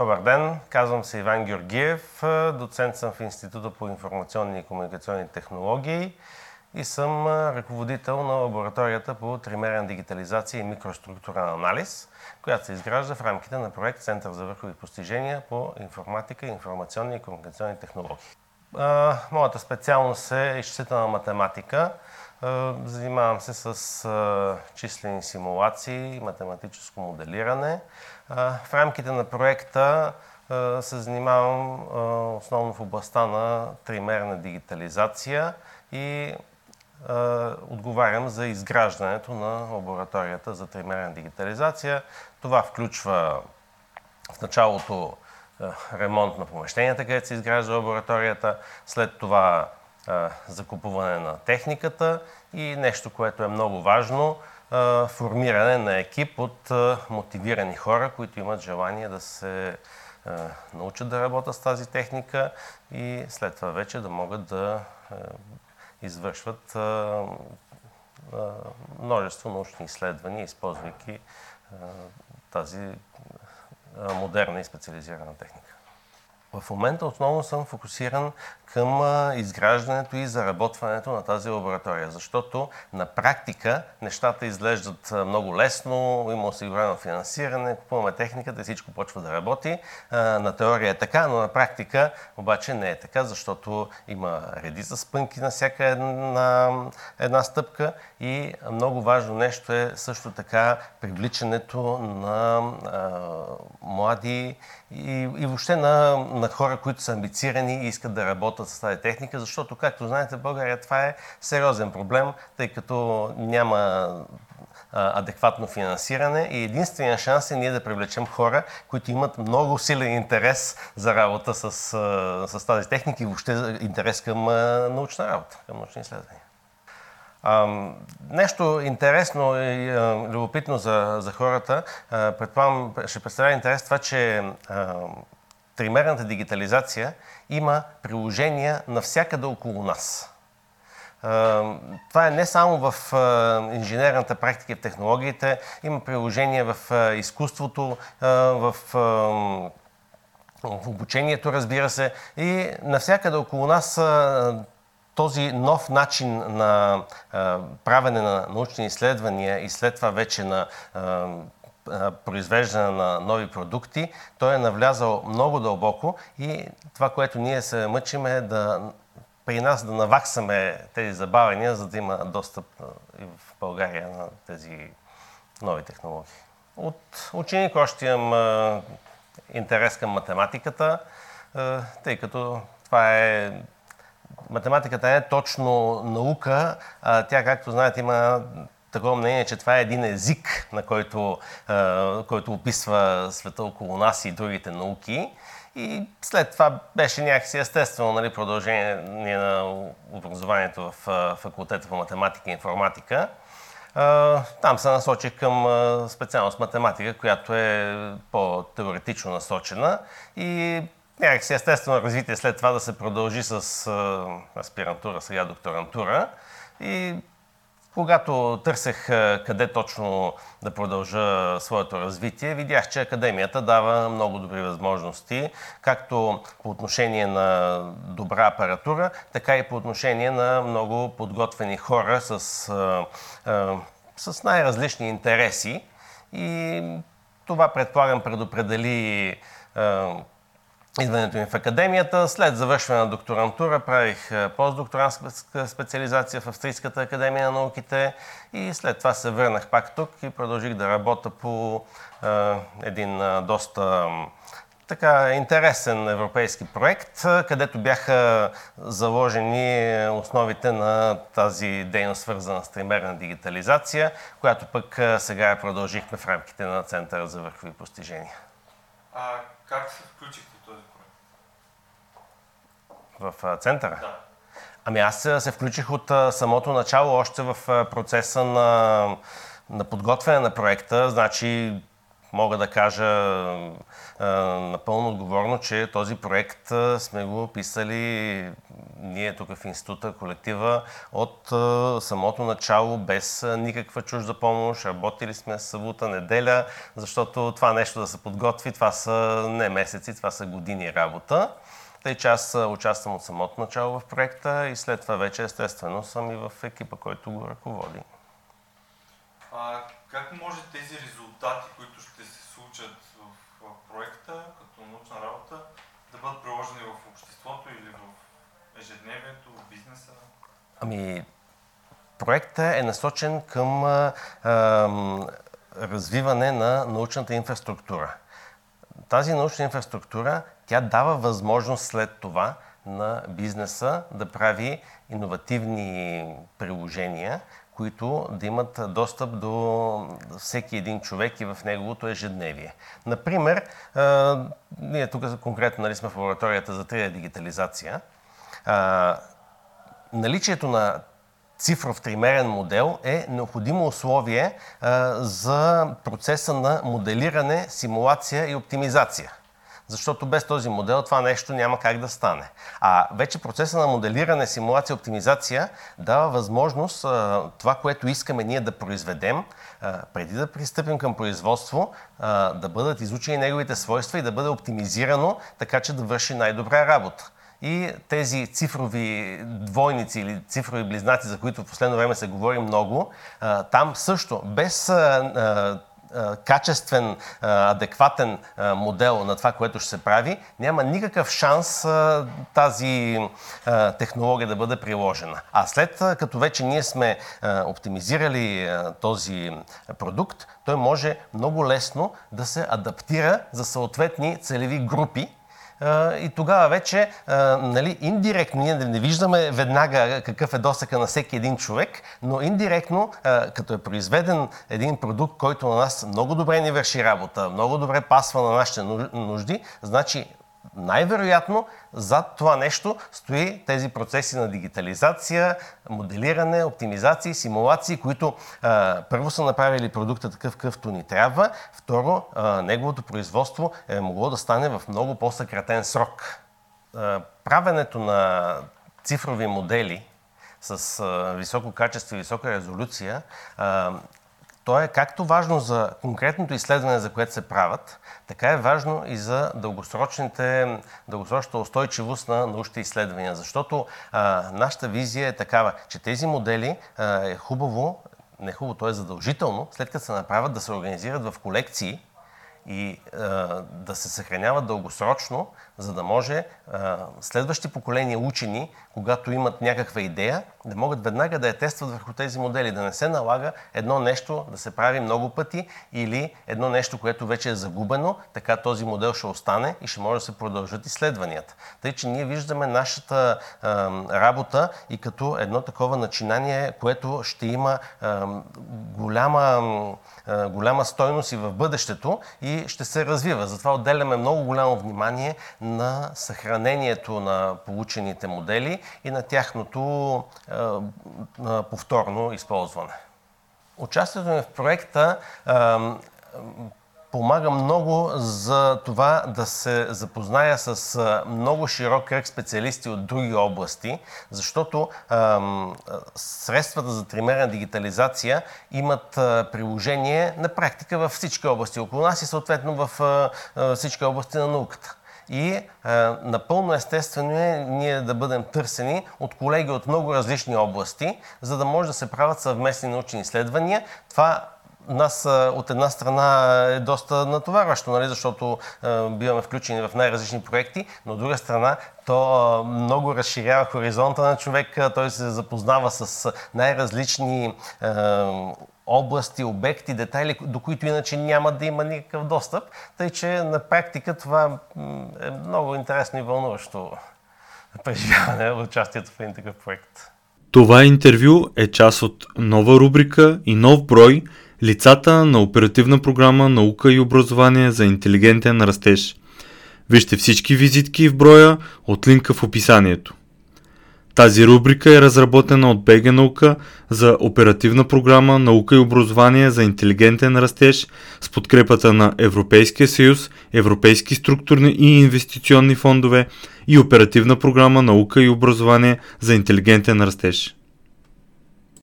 Добър ден, казвам се Иван Георгиев, доцент съм в Института по информационни и комуникационни технологии и съм ръководител на лабораторията по тримерен дигитализация и микроструктурен анализ, която се изгражда в рамките на проект Център за върхови постижения по информатика, информационни и комуникационни технологии. Моята специалност е изчислителна математика. Занимавам се с числени симулации, математическо моделиране. В рамките на проекта се занимавам основно в областта на тримерна дигитализация и отговарям за изграждането на лабораторията за тримерна дигитализация. Това включва в началото ремонт на помещенията, където се изгражда лабораторията, след това закупуване на техниката и нещо, което е много важно, формиране на екип от мотивирани хора, които имат желание да се научат да работят с тази техника и след това вече да могат да извършват множество научни изследвания, използвайки тази модерна и специализирана техника. В момента основно съм фокусиран към изграждането и заработването на тази лаборатория, защото на практика нещата изглеждат много лесно, има осигурено финансиране, купуваме техниката и всичко почва да работи. На теория е така, но на практика обаче не е така, защото има редица спънки на всяка една, една стъпка и много важно нещо е също така привличането на а, млади и, и въобще на, на хора, които са амбицирани и искат да работят с тази техника, защото, както знаете, в България това е сериозен проблем, тъй като няма адекватно финансиране и единствения шанс е ние да привлечем хора, които имат много силен интерес за работа с, с тази техника и въобще интерес към научна работа, към научни изследвания. нещо интересно и любопитно за, за хората, предполагам, ще представя интерес това, че тримерната дигитализация има приложения навсякъде около нас. Това е не само в инженерната практика и в технологиите, има приложения в изкуството, в обучението, разбира се, и навсякъде около нас този нов начин на правене на научни изследвания и след това вече на произвеждане на нови продукти, той е навлязал много дълбоко и това, което ние се мъчим е да при нас да наваксаме тези забавения, за да има достъп и в България на тези нови технологии. От ученик още имам интерес към математиката, тъй като това е математиката не е точно наука, а тя, както знаете, има такова мнение, че това е един език, на който, който описва света около нас и другите науки. И след това беше някакси естествено нали, продължение на образованието в факултета по математика и информатика. Там се насочих към специалност математика, която е по-теоретично насочена и някакси естествено развитие след това да се продължи с аспирантура, сега докторантура. И когато търсех къде точно да продължа своето развитие, видях, че академията дава много добри възможности, както по отношение на добра апаратура, така и по отношение на много подготвени хора с, с най-различни интереси. И това, предполагам, предопредели идването ми в академията. След завършване на докторантура правих е, постдокторантска специализация в Австрийската академия на науките и след това се върнах пак тук и продължих да работя по е, един е, доста така интересен европейски проект, където бяха заложени основите на тази дейност, свързана с тримерна дигитализация, която пък сега продължихме в рамките на Центъра за върхови постижения. А как се включих в центъра? Ами аз се включих от самото начало, още в процеса на, на подготвяне на проекта. Значи мога да кажа напълно отговорно, че този проект сме го писали ние тук в института, колектива, от самото начало, без никаква чужда помощ. Работили сме събота, неделя, защото това нещо да се подготви, това са не месеци, това са години работа. Тъй че аз участвам от самото начало в проекта и след това вече естествено съм и в екипа, който го ръководи. А, как може тези резултати, които ще се случат в, в проекта като научна работа, да бъдат приложени в обществото или в ежедневието, в бизнеса? Ами, проектът е насочен към а, а, развиване на научната инфраструктура. Тази научна инфраструктура, тя дава възможност след това на бизнеса да прави иновативни приложения, които да имат достъп до всеки един човек и в неговото ежедневие. Например, ние тук конкретно нали, сме в лабораторията за 3D дигитализация. Наличието на цифров тримерен модел е необходимо условие за процеса на моделиране, симулация и оптимизация защото без този модел това нещо няма как да стане. А вече процеса на моделиране, симулация, оптимизация дава възможност това, което искаме ние да произведем, преди да пристъпим към производство, да бъдат изучени неговите свойства и да бъде оптимизирано, така че да върши най-добра работа. И тези цифрови двойници или цифрови близнаци, за които в последно време се говори много, там също без качествен, адекватен модел на това, което ще се прави, няма никакъв шанс тази технология да бъде приложена. А след като вече ние сме оптимизирали този продукт, той може много лесно да се адаптира за съответни целеви групи, и тогава вече нали, индиректно, ние не виждаме веднага какъв е досъка на всеки един човек, но индиректно, като е произведен един продукт, който на нас много добре ни върши работа, много добре пасва на нашите нужди, значи най-вероятно зад това нещо стои тези процеси на дигитализация, моделиране, оптимизации, симулации, които а, първо са направили продукта такъв, какъвто ни трябва, второ, а, неговото производство е могло да стане в много по-съкратен срок. А, правенето на цифрови модели с а, високо качество и висока резолюция то е както важно за конкретното изследване, за което се правят, така е важно и за дългосрочната устойчивост на научните изследвания. Защото а, нашата визия е такава, че тези модели а, е хубаво, не хубаво, то е задължително, след като се направят да се организират в колекции и а, да се съхраняват дългосрочно, за да може а, следващи поколения учени, когато имат някаква идея, да могат веднага да я тестват върху тези модели, да не се налага едно нещо да се прави много пъти или едно нещо, което вече е загубено, така този модел ще остане и ще може да се продължат изследванията. Тъй, че ние виждаме нашата а, работа и като едно такова начинание, което ще има а, голяма, а, голяма стойност и в бъдещето и ще се развива. Затова отделяме много голямо внимание на съхранението на получените модели и на тяхното е, повторно използване. Участието ми в проекта помага много за това да се запозная с много широк кръг специалисти от други области, защото средствата за тримерна дигитализация имат приложение на практика във всички области около нас и съответно в всички области на науката. И а, напълно естествено е ние да бъдем търсени от колеги от много различни области, за да може да се правят съвместни научни изследвания. Това нас от една страна е доста натоварващо, нали, защото е, биваме включени в най-различни проекти, но от друга страна то много разширява хоризонта на човек, той се запознава с най-различни е, области, обекти, детайли, до които иначе няма да има никакъв достъп. Тъй, че на практика това е много интересно и вълнуващо преживяване в участието в един такъв проект. Това интервю е част от нова рубрика и нов брой Лицата на оперативна програма Наука и образование за интелигентен растеж. Вижте всички визитки в броя от линка в описанието. Тази рубрика е разработена от БГ наука за оперативна програма Наука и образование за интелигентен растеж с подкрепата на Европейския съюз, Европейски структурни и инвестиционни фондове и оперативна програма Наука и образование за интелигентен растеж.